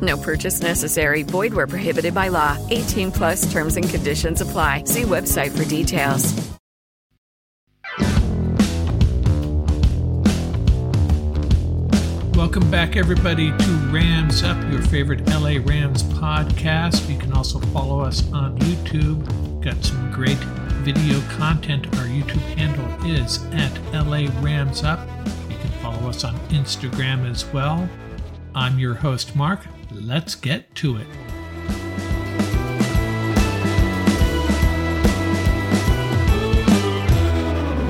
No purchase necessary. Void where prohibited by law. 18 plus terms and conditions apply. See website for details. Welcome back, everybody, to Rams Up, your favorite LA Rams podcast. You can also follow us on YouTube. Got some great video content. Our YouTube handle is at LA Rams Up. You can follow us on Instagram as well. I'm your host, Mark. Let's get to it.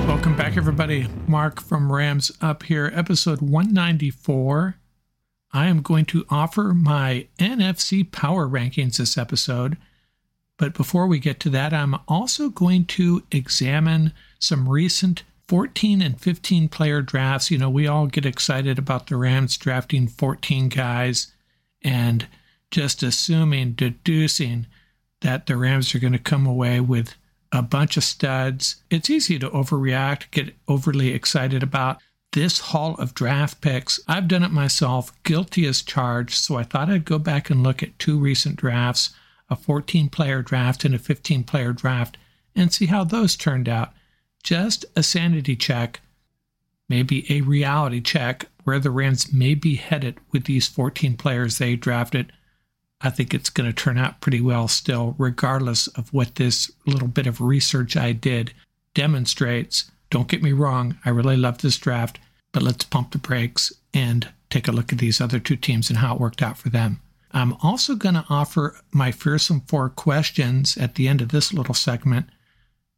Welcome back, everybody. Mark from Rams Up here, episode 194. I am going to offer my NFC power rankings this episode. But before we get to that, I'm also going to examine some recent 14 and 15 player drafts. You know, we all get excited about the Rams drafting 14 guys and just assuming, deducing that the Rams are going to come away with a bunch of studs. It's easy to overreact, get overly excited about this haul of draft picks. I've done it myself, guilty as charged. So I thought I'd go back and look at two recent drafts a 14 player draft and a 15 player draft and see how those turned out. Just a sanity check, maybe a reality check where the Rams may be headed with these 14 players they drafted. I think it's going to turn out pretty well still, regardless of what this little bit of research I did demonstrates. Don't get me wrong, I really love this draft, but let's pump the brakes and take a look at these other two teams and how it worked out for them. I'm also going to offer my fearsome four questions at the end of this little segment.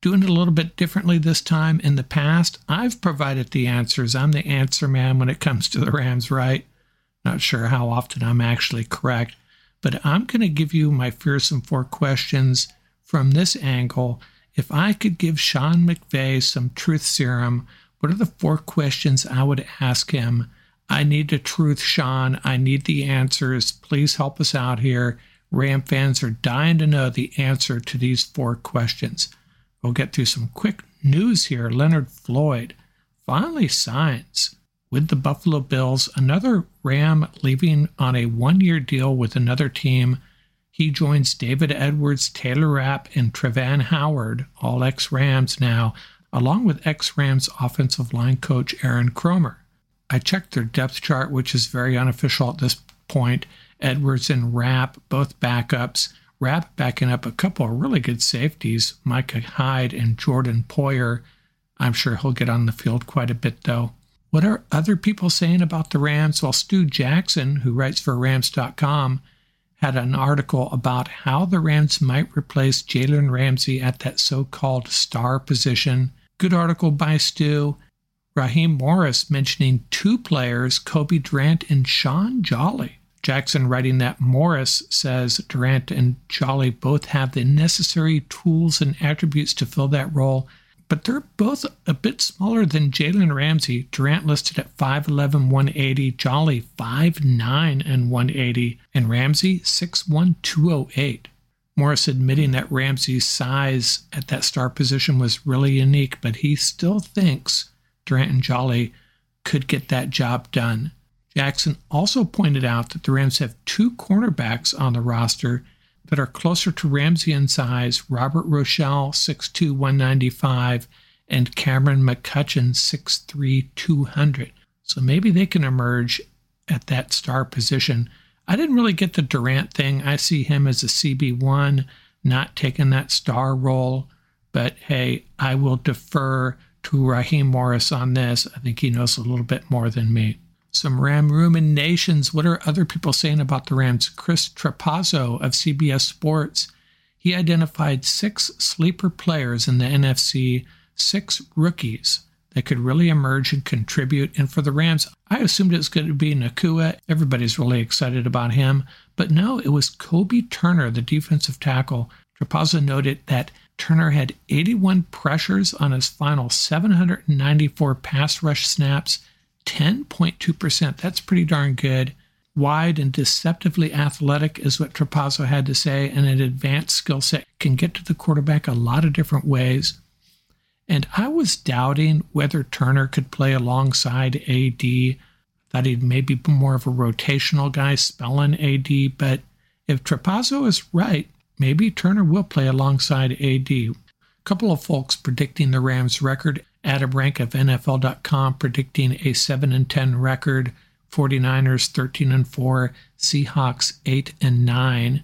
Doing it a little bit differently this time. In the past, I've provided the answers. I'm the answer man when it comes to the Rams, right? Not sure how often I'm actually correct but I'm going to give you my fearsome four questions from this angle. If I could give Sean McVay some truth serum, what are the four questions I would ask him? I need the truth, Sean. I need the answers. Please help us out here. Ram fans are dying to know the answer to these four questions. We'll get through some quick news here. Leonard Floyd finally signs with the Buffalo Bills, another Ram leaving on a one year deal with another team. He joins David Edwards, Taylor Rapp, and Travin Howard, all ex Rams now, along with ex Rams offensive line coach Aaron Kromer. I checked their depth chart, which is very unofficial at this point. Edwards and Rapp, both backups. Rapp backing up a couple of really good safeties, Micah Hyde and Jordan Poyer. I'm sure he'll get on the field quite a bit, though. What are other people saying about the Rams? Well, Stu Jackson, who writes for Rams.com, had an article about how the Rams might replace Jalen Ramsey at that so called star position. Good article by Stu. Raheem Morris mentioning two players, Cobie Durant and Shaun Jolly. Jackson writing that Morris says Durant and Jolly both have the necessary tools and attributes to fill that role, but they're both a bit smaller than Jalen Ramsey. Durant listed at 5'11, 180, Jolly 5'9 and 180, and Ramsey 6'1, 208. Morris admitting that Ramsey's size at that star position was really unique, but he still thinks Durant and Jolly could get that job done. Jackson also pointed out that the Rams have two cornerbacks on the roster that are closer to Ramsey in size Robert Rochell, 6'2, 195, and Cameron McCutcheon, 6'3, 200. So maybe they can emerge at that star position. I didn't really get the Durant thing. I see him as a CB1, not taking that star role. But hey, I will defer to Raheem Morris on this. I think he knows a little bit more than me some Ram ruminations. What are other people saying about the Rams? Chris Trapasso of CBS Sports. He identified six sleeper players in the NFC, six rookies that could really emerge and contribute. And for the Rams, I assumed it was going to be Nacua. Everybody's really excited about him. But no, it was Kobie Turner, the defensive tackle. Trapazzo noted that Turner had 81 pressures on his final 794 pass rush snaps 10.2%. That's pretty darn good. Wide and deceptively athletic is what Trapasso had to say, and an advanced skill set can get to the quarterback a lot of different ways. And I was doubting whether Turner could play alongside AD. Thought he'd maybe be more of a rotational guy spelling AD, but if Trapasso is right, maybe Turner will play alongside AD. A couple of folks predicting the Rams' record Adam Rank of NFL.com predicting a 7 and 10 record, 49ers 13 and 4, Seahawks 8 and 9.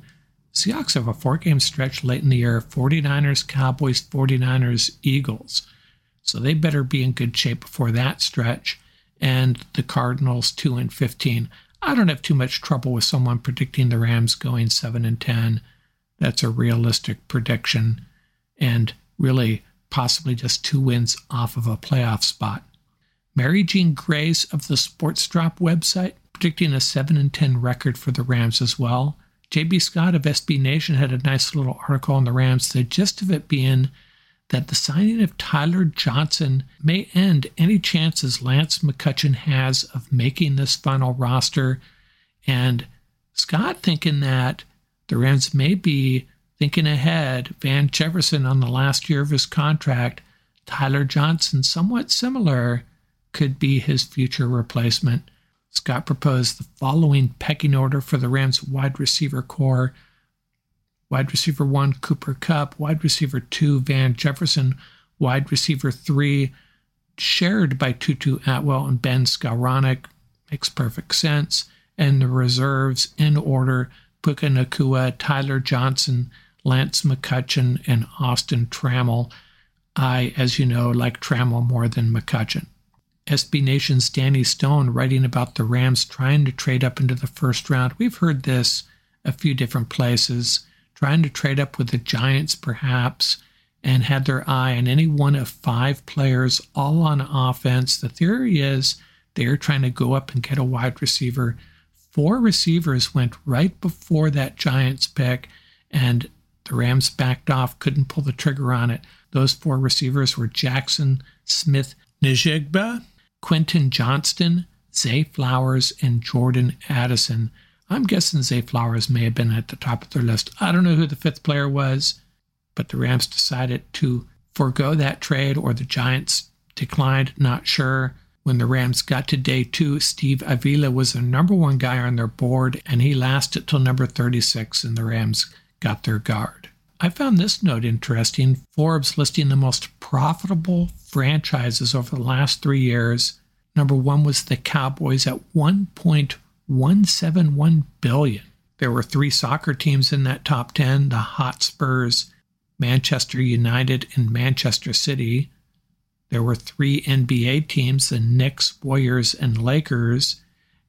Seahawks have a four game stretch late in the year 49ers, Cowboys, 49ers, Eagles. So they better be in good shape before that stretch. And the Cardinals 2 and 15. I don't have too much trouble with someone predicting the Rams going 7 and 10. That's a realistic prediction. And really, possibly just two wins off of a playoff spot. Mary Jean Grace of the Sports Drop website predicting a 7 and 10 record for the Rams as well. JB Scott of SB Nation had a nice little article on the Rams, the gist of it being that the signing of Tyler Johnson may end any chances Lance McCutcheon has of making this final roster. And Scott thinking that the Rams may be Thinking ahead, Van Jefferson on the last year of his contract, Tyler Johnson, somewhat similar, could be his future replacement. Scott proposed the following pecking order for the Rams wide receiver corps wide receiver one, Cooper Kupp, wide receiver two, Van Jefferson, wide receiver three, shared by Tutu Atwell and Ben Skowronek. Makes perfect sense. And the reserves in order Puka Nacua, Tyler Johnson, Lance McCutcheon, and Austin Trammell. I, as you know, like Trammell more than McCutcheon. SB Nation's Danny Stone writing about the Rams trying to trade up into the first round. We've heard this a few different places, trying to trade up with the Giants perhaps, and had their eye on any one of five players all on offense. The theory is they're trying to go up and get a wide receiver. Four receivers went right before that Giants pick, and the Rams backed off, couldn't pull the trigger on it. Those four receivers were Jackson, Smith, Njigba, Quentin Johnston, Zay Flowers, and Jordan Addison. I'm guessing Zay Flowers may have been at the top of their list. I don't know who the fifth player was, but the Rams decided to forego that trade or the Giants declined, not sure. When the Rams got to day two, Steve Avila was the number one guy on their board, and he lasted till number 36, and the Rams got their guard. I found this note interesting. Forbes listing the most profitable franchises over the last three years. Number one was the Cowboys at 1.171 billion. There were three soccer teams in that top 10 the Hotspurs, Manchester United, and Manchester City. There were three NBA teams the Knicks, Warriors, and Lakers.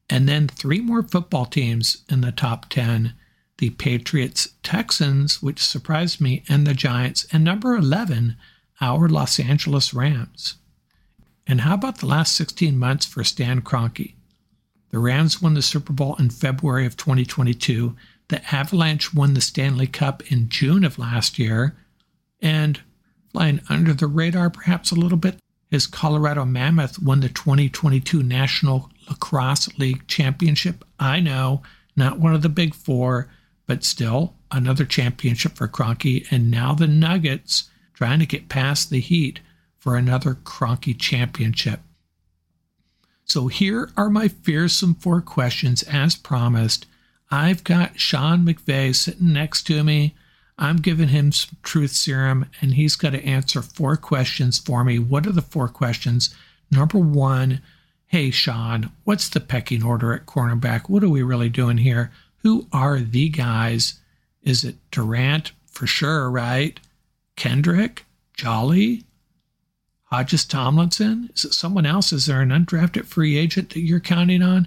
And then three more football teams in the top 10 the Patriots, Texans, which surprised me, and the Giants, and number 11, our Los Angeles Rams. And how about the last 16 months for Stan Kroenke? The Rams won the Super Bowl in February of 2022. The Avalanche won the Stanley Cup in June of last year. And flying under the radar perhaps a little bit, his Colorado Mammoth won the 2022 National Lacrosse League Championship. I know, not one of the big four, but still another championship for Kroenke. And now the Nuggets trying to get past the Heat for another Kroenke championship. So here are my fearsome four questions as promised. I've got Sean McVay sitting next to me. I'm giving him some truth serum, and he's got to answer four questions for me. What are the four questions? Number one, hey, Sean, what's the pecking order at cornerback? What are we really doing here? Who are the guys? Is it Durant for sure, right? Kendrick? Jolly? Hodges Tomlinson? Is it someone else? Is there an undrafted free agent that you're counting on?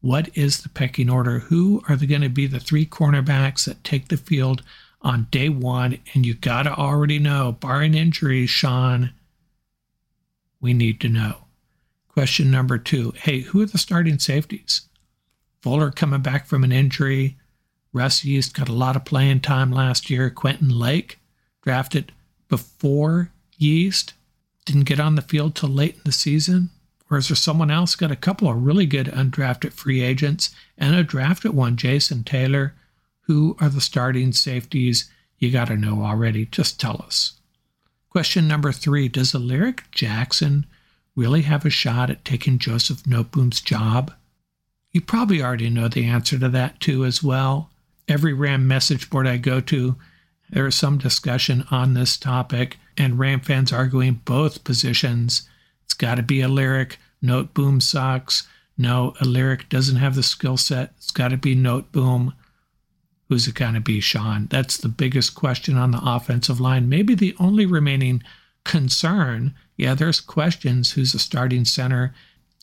What is the pecking order? Who are they going to be the three cornerbacks that take the field on day one? And you got to already know, barring injuries, Sean, we need to know. Question number two Hey, who are the starting safeties? Fuller coming back from an injury. Russ Yeast got a lot of playing time last year. Quentin Lake, drafted before Yeast, didn't get on the field till late in the season? Is there someone else got a couple of really good undrafted free agents and a drafted one, Jason Taylor? Who are the starting safeties? You got to know already. Just tell us. Question number three Does Alaric Jackson really have a shot at taking Joseph Noteboom's job? You probably already know the answer to that too, as well. Every RAM message board I go to, there is some discussion on this topic, and Ram fans arguing both positions. It's got to be Alaric. Noteboom sucks. No, Alaric doesn't have the skill set. It's got to be Noteboom. Who's it going to be, Sean? That's the biggest question on the offensive line. Maybe the only remaining concern. Yeah, there's questions. Who's the starting center?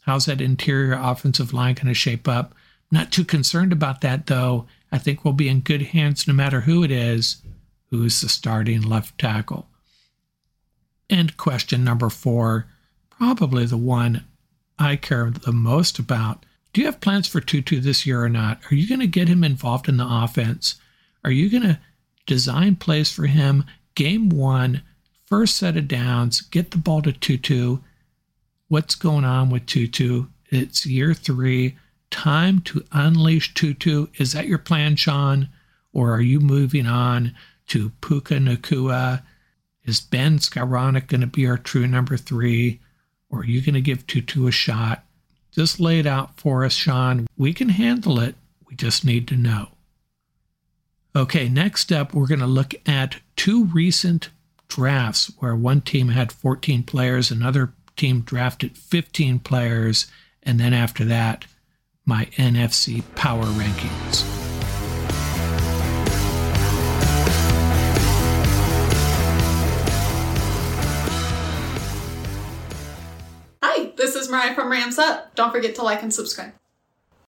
How's that interior offensive line going to shape up? Not too concerned about that, though. I think we'll be in good hands no matter who it is who's the starting left tackle. And question number four, probably the one I care the most about. Do you have plans for Tutu this year or not? Are you going to get him involved in the offense? Are you going to design plays for him? Game one, first set of downs, get the ball to Tutu. What's going on with Tutu? It's year three. Time to unleash Tutu. Is that your plan, Sean? Or are you moving on to Puka Nacua? Is Ben Skowronek going to be our true number three? Or are you going to give Tutu a shot? Just lay it out for us, Sean. We can handle it. We just need to know. Okay, next up, we're going to look at two recent drafts where one team had 14 players, another team drafted 15 players, and then after that, my NFC power rankings. Hi, this is Mariah from Rams Up. Don't forget to like and subscribe.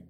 like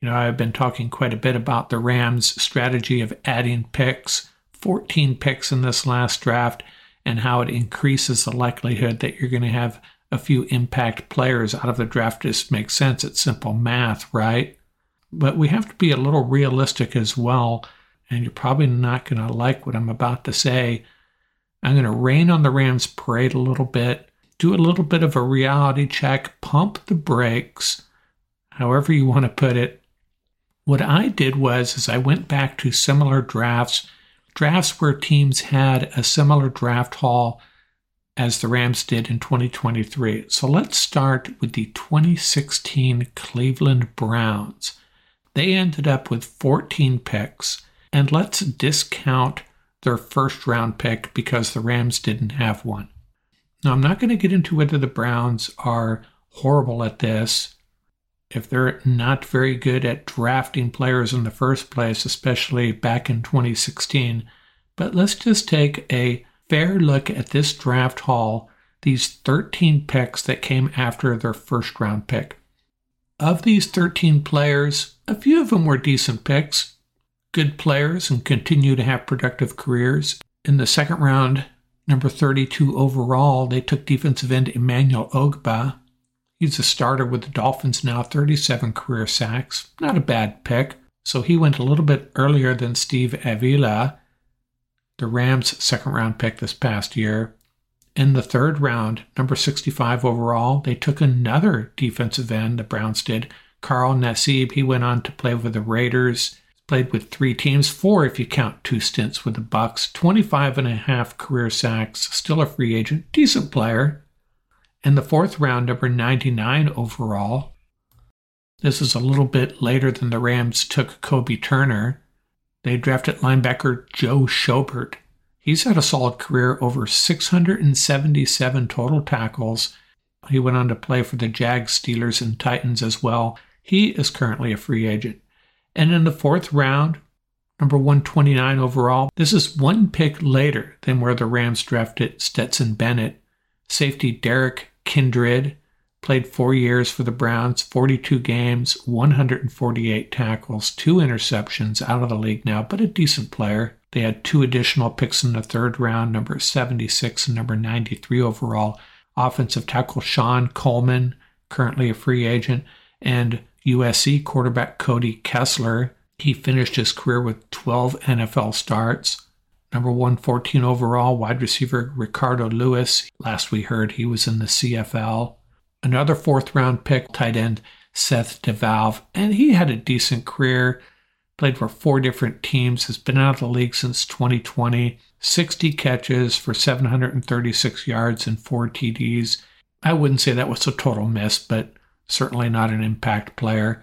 You know, I've been talking quite a bit about the Rams' strategy of adding picks, 14 picks in this last draft, and how it increases the likelihood that you're going to have a few impact players out of the draft. Just makes sense. It's simple math, right? but we have to be a little realistic as well. And you're probably not going to like what I'm about to say. I'm going to rain on the Rams parade a little bit, do a little bit of a reality check, pump the brakes, however you want to put it. What I did was is I went back to similar drafts, drafts where teams had a similar draft haul as the Rams did in 2023. So let's start with the 2016 Cleveland Browns. They ended up with 14 picks, and let's discount their first round pick because the Rams didn't have one. Now, I'm not going to get into whether the Browns are horrible at this, if they're not very good at drafting players in the first place, especially back in 2016. But let's just take a fair look at this draft haul, these 13 picks that came after their first round pick. Of these 13 players, a few of them were decent picks, good players, and continue to have productive careers. In the second round, number 32 overall, they took defensive end Emmanuel Ogbah. He's a starter with the Dolphins now, 37 career sacks. Not a bad pick. So he went a little bit earlier than Steve Avila, the Rams' second round pick this past year. In the third round, number 65 overall, they took another defensive end, the Browns did, Carl Nassib. He went on to play with the Raiders, played with three teams, four if you count two stints with the Bucks, 25 and a half career sacks, still a free agent, decent player. In the fourth round, number 99 overall. This is a little bit later than the Rams took Kobie Turner. They drafted linebacker Joe Schobert. He's had a solid career, over 677 total tackles. He went on to play for the Jags, Steelers, and Titans as well. He is currently a free agent. And in the fourth round, number 129 overall, this is one pick later than where the Rams drafted Stetson Bennett. Safety Derrick Kindred played four years for the Browns, 42 games, 148 tackles, two interceptions out of the league now, but a decent player. They had two additional picks in the third round, number 76 and number 93 overall. Offensive tackle Shon Coleman, currently a free agent, and USC quarterback Cody Kessler. He finished his career with 12 NFL starts. Number 114 overall, wide receiver Ricardo Lewis. Last we heard, he was in the CFL. Another fourth round pick, tight end Seth DeValve, and he had a decent career. Played for four different teams, has been out of the league since 2020. 60 catches for 736 yards and four TDs. I wouldn't say that was a total miss, but certainly not an impact player.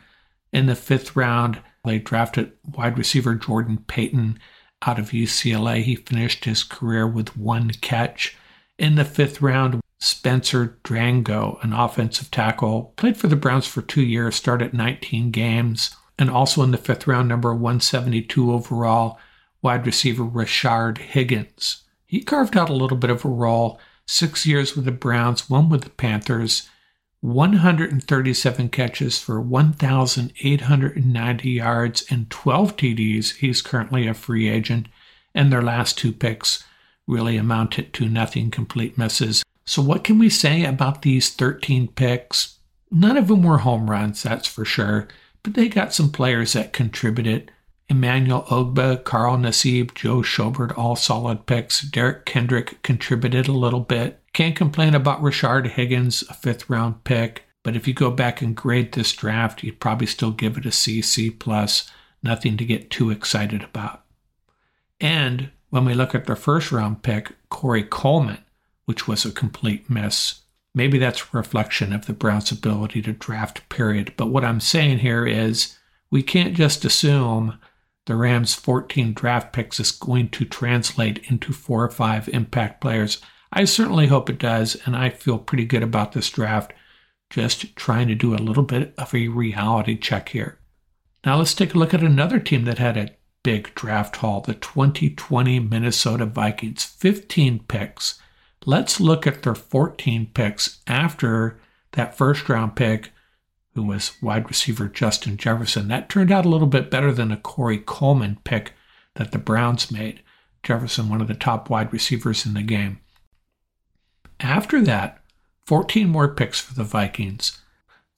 In the fifth round, they drafted wide receiver Jordan Payton out of UCLA. He finished his career with one catch. In the fifth round, Spencer Drango, an offensive tackle, played for the Browns for two years, started 19 games, and also in the fifth round, number 172 overall, wide receiver Rashard Higgins. He carved out a little bit of a role, six years with the Browns, one with the Panthers, 137 catches for 1,890 yards and 12 TDs. He's currently a free agent, and their last two picks really amounted to nothing complete misses. So, what can we say about these 13 picks? None of them were home runs, that's for sure, but they got some players that contributed. Emmanuel Ogbah, Carl Nassib, Joe Schobert, all solid picks. Derek Kendrick contributed a little bit. Can't complain about Rashard Higgins, a fifth round pick. But if you go back and grade this draft, you'd probably still give it a C, C plus. Nothing to get too excited about. And when we look at the first round pick, Corey Coleman, which was a complete miss. Maybe that's a reflection of the Browns' ability to draft, period. But what I'm saying here is we can't just assume the Rams' 14 draft picks is going to translate into four or five impact players. I certainly hope it does, and I feel pretty good about this draft. Just trying to do a little bit of a reality check here. Now let's take a look at another team that had a big draft haul the 2020 Minnesota Vikings. 15 picks. Let's look at their 14 picks after that first round pick who was wide receiver Justin Jefferson. That turned out a little bit better than a Corey Coleman pick that the Browns made. Jefferson, one of the top wide receivers in the game. After that, 14 more picks for the Vikings.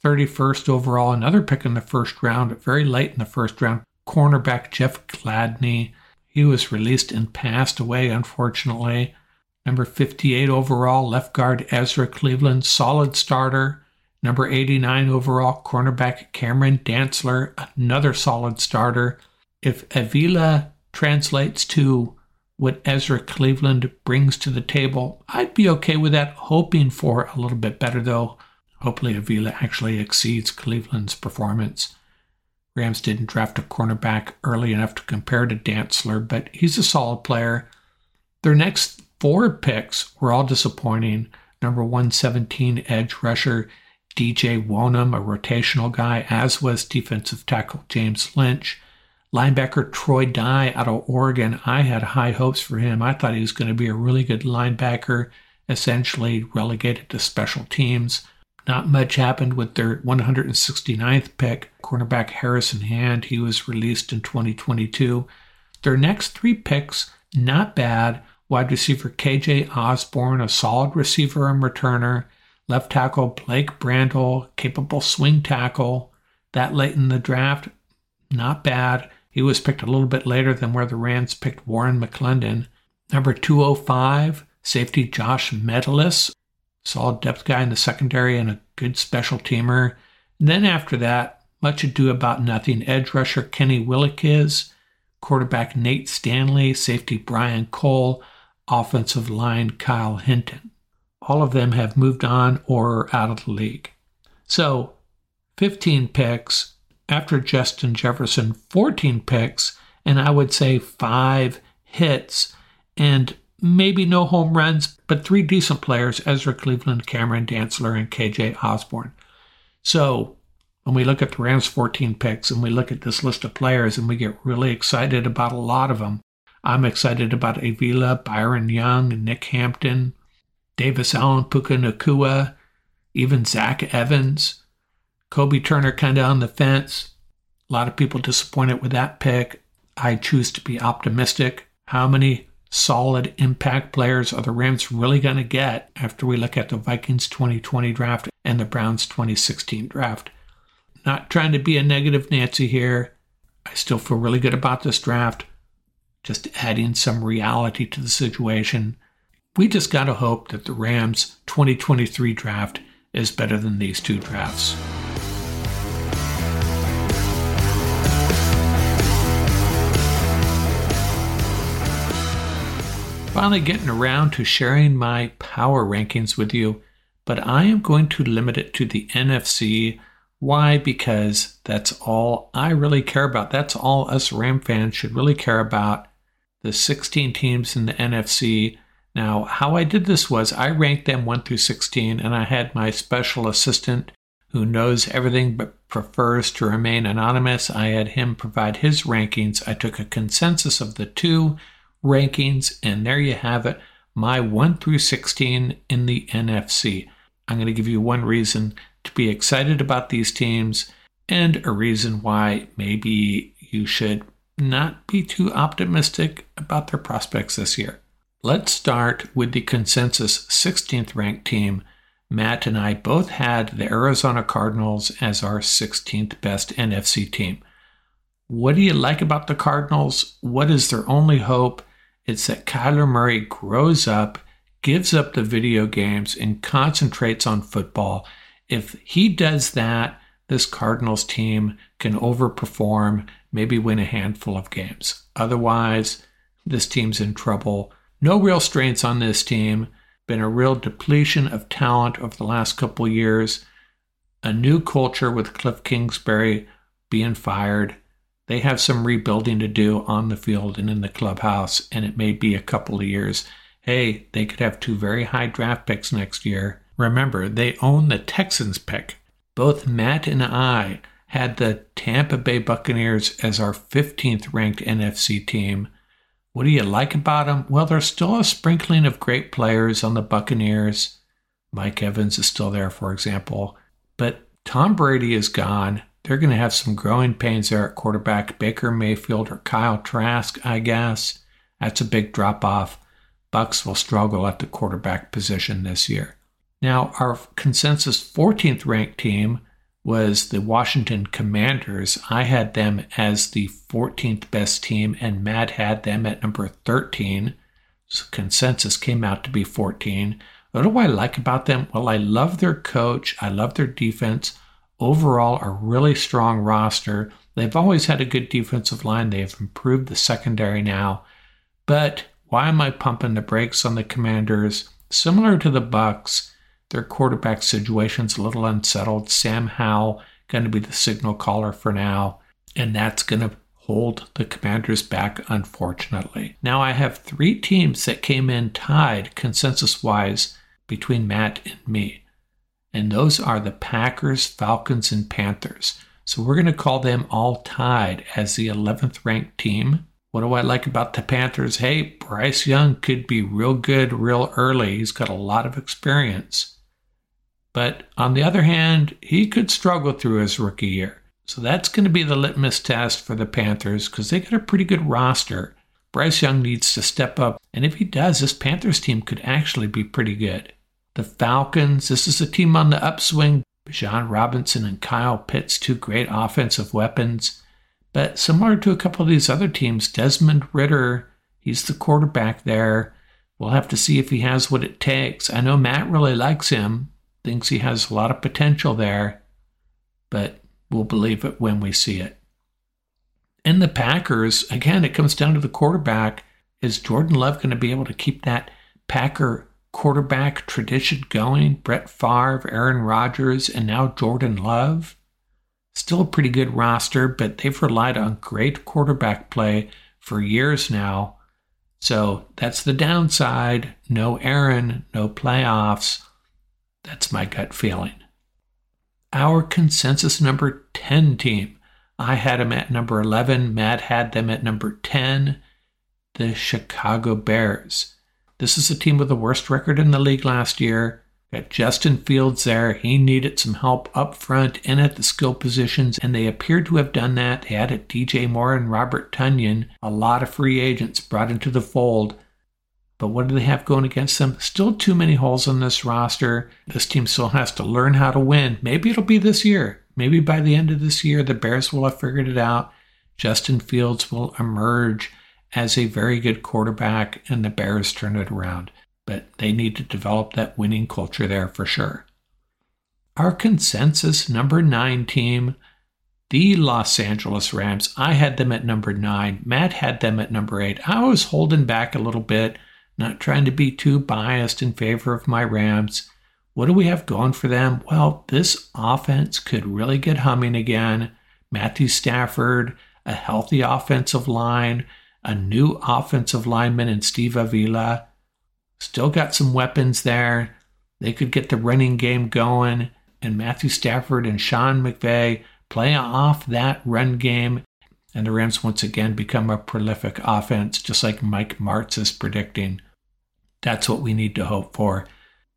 31st overall, another pick in the first round, very late in the first round, cornerback Jeff Gladney. He was released and passed away, unfortunately. Number 58 overall, left guard Ezra Cleveland, solid starter. Number 89 overall, cornerback Cameron Dantzler, another solid starter. If Avila translates to what Ezra Cleveland brings to the table, I'd be okay with that, hoping for a little bit better though. Hopefully, Avila actually exceeds Cleveland's performance. Rams didn't draft a cornerback early enough to compare to Dantzler, but he's a solid player. Their next four picks were all disappointing. Number 117 edge rusher DJ Wonnum, a rotational guy, as was defensive tackle James Lynch. Linebacker Troy Dye out of Oregon, I had high hopes for him. I thought he was going to be a really good linebacker, essentially relegated to special teams. Not much happened with their 169th pick, cornerback Harrison Hand. He was released in 2022. Their next three picks, not bad. Wide receiver KJ Osborn, a solid receiver and returner. Left tackle Blake Brandel, capable swing tackle. That late in the draft, not bad. He was picked a little bit later than where the Rams picked Warren McClendon. Number 205, safety Josh Metellus, solid depth guy in the secondary and a good special teamer. And then after that, much ado about nothing. Edge rusher Kenny Willekes, quarterback Nate Stanley, safety Brian Cole, offensive line Kyle Hinton. All of them have moved on or out of the league. So, 15 picks after Justin Jefferson, 14 picks, and I would say five hits and maybe no home runs, but three decent players Ezra Cleveland, Cameron Dantzler, and KJ Osborn. So when we look at the Rams' 14 picks and we look at this list of players and we get really excited about a lot of them, I'm excited about Avila, Byron Young, Nick Hampton, Davis Allen, Puka Nacua, even Zach Evans, Kobie Turner kind of on the fence. A lot of people disappointed with that pick. I choose to be optimistic. How many solid impact players are the Rams really going to get after we look at the Vikings 2020 draft and the Browns 2016 draft? Not trying to be a negative Nancy here. I still feel really good about this draft. Just adding some reality to the situation. We just got to hope that the Rams 2023 draft is better than these two drafts. Finally, getting around to sharing my power rankings with you, but I am going to limit it to the NFC. Why? Because that's all I really care about. That's all us Ram fans should really care about. The 16 teams in the NFC. Now, how I did this was I ranked them 1 through 16, and I had my special assistant who knows everything but prefers to remain anonymous. I had him provide his rankings. I took a consensus of the two rankings, and there you have it my 1 through 16 in the NFC. I'm going to give you one reason to be excited about these teams and a reason why maybe you should not be too optimistic about their prospects this year. Let's start with the consensus 16th ranked team. Matt and I both had the Arizona Cardinals as our 16th best NFC team. What do you like about the Cardinals? What is their only hope? It's that Kyler Murray grows up, gives up the video games, and concentrates on football. If he does that, this Cardinals team can overperform, maybe win a handful of games. Otherwise, this team's in trouble. No real strengths on this team. Been a real depletion of talent over the last couple years. A new culture with Cliff Kingsbury being fired. They have some rebuilding to do on the field and in the clubhouse, and it may be a couple of years. Hey, they could have two very high draft picks next year. Remember, they own the Texans pick. Both Matt and I had the Tampa Bay Buccaneers as our 15th ranked NFC team. What do you like about them? Well, there's still a sprinkling of great players on the Buccaneers. Mike Evans is still there, for example. But Tom Brady is gone. They're going to have some growing pains there at quarterback. Baker Mayfield or Kyle Trask, I guess. That's a big drop off. Bucks will struggle at the quarterback position this year. Now, our consensus 14th ranked team, was the Washington Commanders. I had them as the 14th best team, and Matt had them at number 13. So consensus came out to be 14. What do I like about them? Well, I love their coach. I love their defense. Overall, a really strong roster. They've always had a good defensive line. They have improved the secondary now. But why am I pumping the brakes on the Commanders? Similar to the Bucks, their quarterback situation's a little unsettled. Sam Howell going to be the signal caller for now, and that's going to hold the Commanders back, unfortunately. Now I have three teams that came in tied consensus wise between Matt and me, and those are the Packers, Falcons, and Panthers. So we're going to call them all tied as the 11th ranked team. What do I like about the Panthers? Hey, Bryce Young could be real good real early. He's got a lot of experience. But on the other hand, he could struggle through his rookie year. So that's going to be the litmus test for the Panthers because they got a pretty good roster. Bryce Young needs to step up, and if he does, this Panthers team could actually be pretty good. The Falcons, this is a team on the upswing. Bijan Robinson and Kyle Pitts, two great offensive weapons. But similar to a couple of these other teams, Desmond Ridder, he's the quarterback there. We'll have to see if he has what it takes. I know Matt really likes him, thinks he has a lot of potential there, but we'll believe it when we see it. And the Packers, again, it comes down to the quarterback. Is Jordan Love going to be able to keep that Packer quarterback tradition going? Brett Favre, Aaron Rodgers, and now Jordan Love? Still a pretty good roster, but they've relied on great quarterback play for years now. So that's the downside. No Aaron, no playoffs. That's my gut feeling. Our consensus number 10 team. I had them at number 11. Matt had them at number 10. The Chicago Bears. This is a team with the worst record in the league last year. Got Justin Fields there. He needed some help up front and at the skill positions, and they appeared to have done that. They added DJ Moore and Robert Tonyan, a lot of free agents brought into the fold. But what do they have going against them? Still too many holes on this roster. This team still has to learn how to win. Maybe it'll be this year. Maybe by the end of this year, the Bears will have figured it out. Justin Fields will emerge as a very good quarterback, and the Bears turn it around but they need to develop that winning culture there for sure. Our consensus number nine team, the Los Angeles Rams. I had them at number nine. Matt had them at number eight. I was holding back a little bit, not trying to be too biased in favor of my Rams. What do we have going for them? Well, this offense could really get humming again. Matthew Stafford, a healthy offensive line, a new offensive lineman in Steve Avila, Still got some weapons there. They could get the running game going, and Matthew Stafford and Sean McVay play off that run game, and the Rams once again become a prolific offense, just like Mike Martz is predicting. That's what we need to hope for.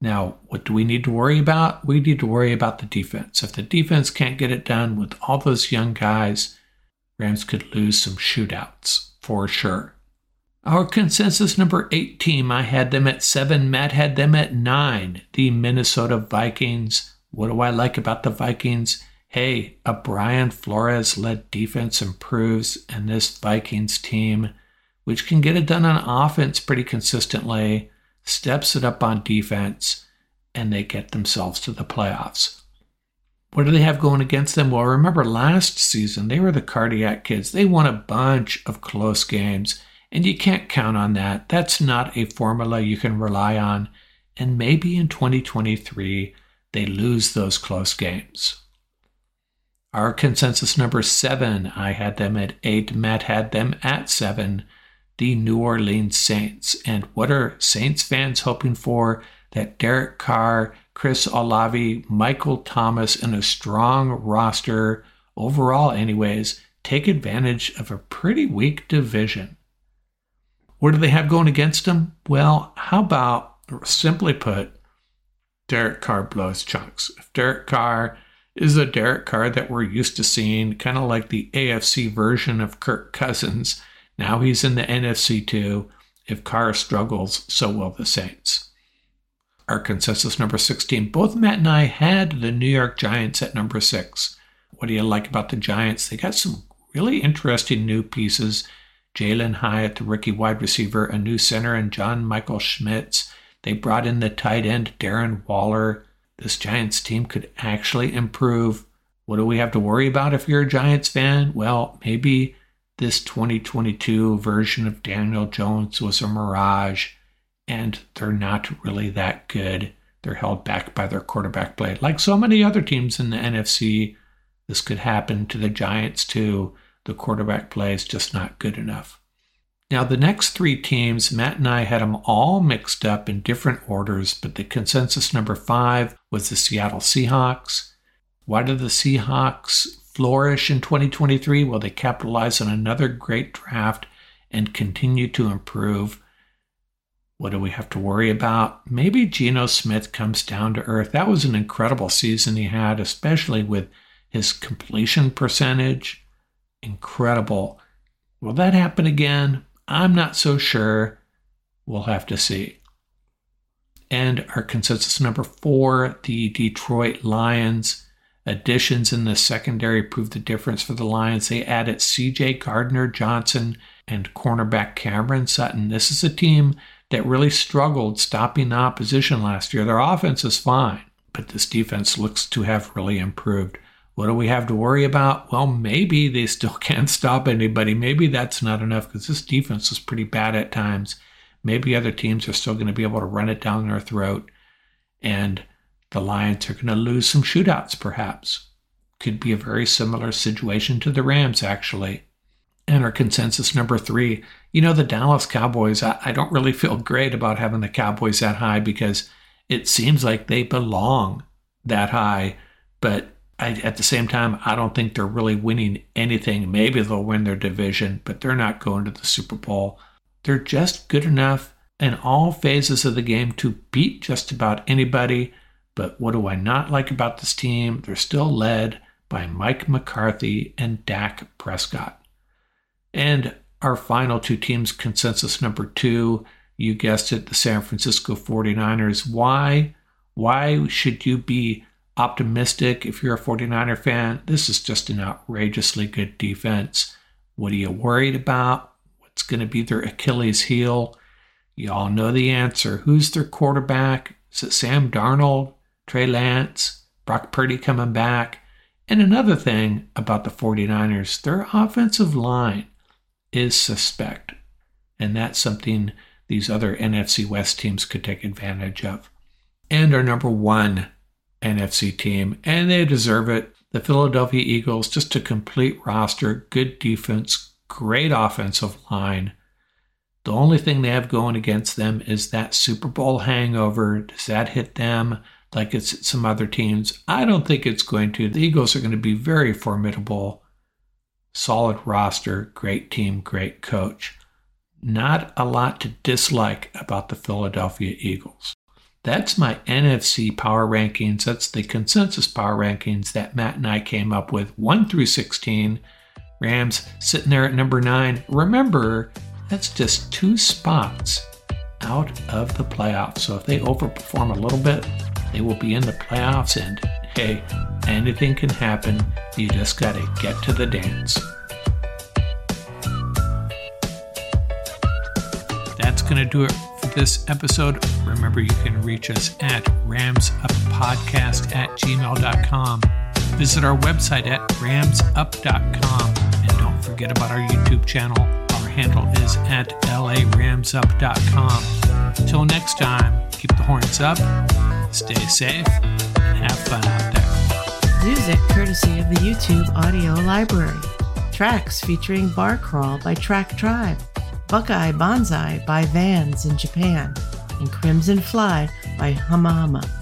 Now, what do we need to worry about? We need to worry about the defense. If the defense can't get it done with all those young guys, Rams could lose some shootouts for sure. Our consensus number eight team, I had them at seven. Matt had them at nine. The Minnesota Vikings. What do I like about the Vikings? Hey, a Brian Flores led defense improves, and this Vikings team, which can get it done on offense pretty consistently, steps it up on defense, and they get themselves to the playoffs. What do they have going against them? Well, remember last season, they were the cardiac kids. They won a bunch of close games and you can't count on that. That's not a formula you can rely on. And maybe in 2023, they lose those close games. Our consensus number seven, I had them at eight. Matt had them at seven. The New Orleans Saints. And what are Saints fans hoping for? That Derek Carr, Chris Olave, Michael Thomas, and a strong roster overall, anyways, take advantage of a pretty weak division. What do they have going against them? Well, how about, simply put, Derek Carr blows chunks. If Derek Carr is the Derek Carr that we're used to seeing, kind of like the AFC version of Kirk Cousins, now he's in the NFC too. If Carr struggles, so will the Saints. Our consensus number 16. Both Matt and I had the New York Giants at number six. What do you like about the Giants? They got some really interesting new pieces. Jalin Hyatt, the rookie wide receiver, a new center, and John Michael Schmitz. They brought in the tight end, Darren Waller. This Giants team could actually improve. What do we have to worry about if you're a Giants fan? Well, maybe this 2022 version of Daniel Jones was a mirage and they're not really that good. They're held back by their quarterback play. Like so many other teams in the NFC, this could happen to the Giants too. The quarterback play is just not good enough. Now, the next three teams, Matt and I had them all mixed up in different orders, but the consensus number five was the Seattle Seahawks. Why did the Seahawks flourish in 2023? Well, they capitalized on another great draft and continue to improve. What do we have to worry about? Maybe Geno Smith comes down to earth. That was an incredible season he had, especially with his completion percentage. Incredible. Will that happen again? I'm not so sure. We'll have to see. And our consensus number four, the Detroit Lions. Additions in the secondary proved the difference for the Lions. They added CJ Gardner Johnson and cornerback Cameron Sutton. This is a team that really struggled stopping the opposition last year. Their offense is fine, but this defense looks to have really improved. What do we have to worry about? Well, maybe they still can't stop anybody. Maybe that's not enough because this defense is pretty bad at times. Maybe other teams are still going to be able to run it down their throat. And the Lions are going to lose some shootouts, perhaps. Could be a very similar situation to the Rams, actually. And our consensus number three, you know, the Dallas Cowboys, I, I don't really feel great about having the Cowboys that high because it seems like they belong that high. But I, at the same time, I don't think they're really winning anything. Maybe they'll win their division, but they're not going to the Super Bowl. They're just good enough in all phases of the game to beat just about anybody. But what do I not like about this team? They're still led by Mike McCarthy and Dak Prescott. And our final two teams, consensus number two, you guessed it, the San Francisco 49ers. Why? Why should you be optimistic if you're a 49er fan? This is just an outrageously good defense. What are you worried about? What's going to be their Achilles heel? You all know the answer. Who's their quarterback? Is it Sam Darnold, Trey Lance, Brock Purdy coming back? And another thing about the 49ers, their offensive line is suspect. And that's something these other NFC West teams could take advantage of. And our number one NFC team, and they deserve it. The Philadelphia Eagles, just a complete roster, good defense, great offensive line. The only thing they have going against them is that Super Bowl hangover. Does that hit them like it's some other teams? I don't think it's going to. The Eagles are going to be very formidable solid roster, great team, great coach. Not a lot to dislike about the Philadelphia Eagles. That's my NFC power rankings. That's the consensus power rankings that Matt and I came up with 1 through 16. Rams sitting there at number 9. Remember, that's just two spots out of the playoffs. So if they overperform a little bit, they will be in the playoffs and hey, anything can happen. You just got to get to the dance. That's going to do it for this episode. Remember, you can reach us at ramsuppodcast at gmail.com. Visit our website at ramsup.com. And don't forget about our YouTube channel. Our handle is at laramsup.com. Until next time, keep the horns up, stay safe, and have fun out there. Music courtesy of the YouTube audio library. Tracks featuring Bar Crawl by Track Tribe, Buckeye Bonsai by Vans in Japan, and Crimson Fly by Huma-Huma.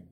like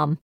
mom.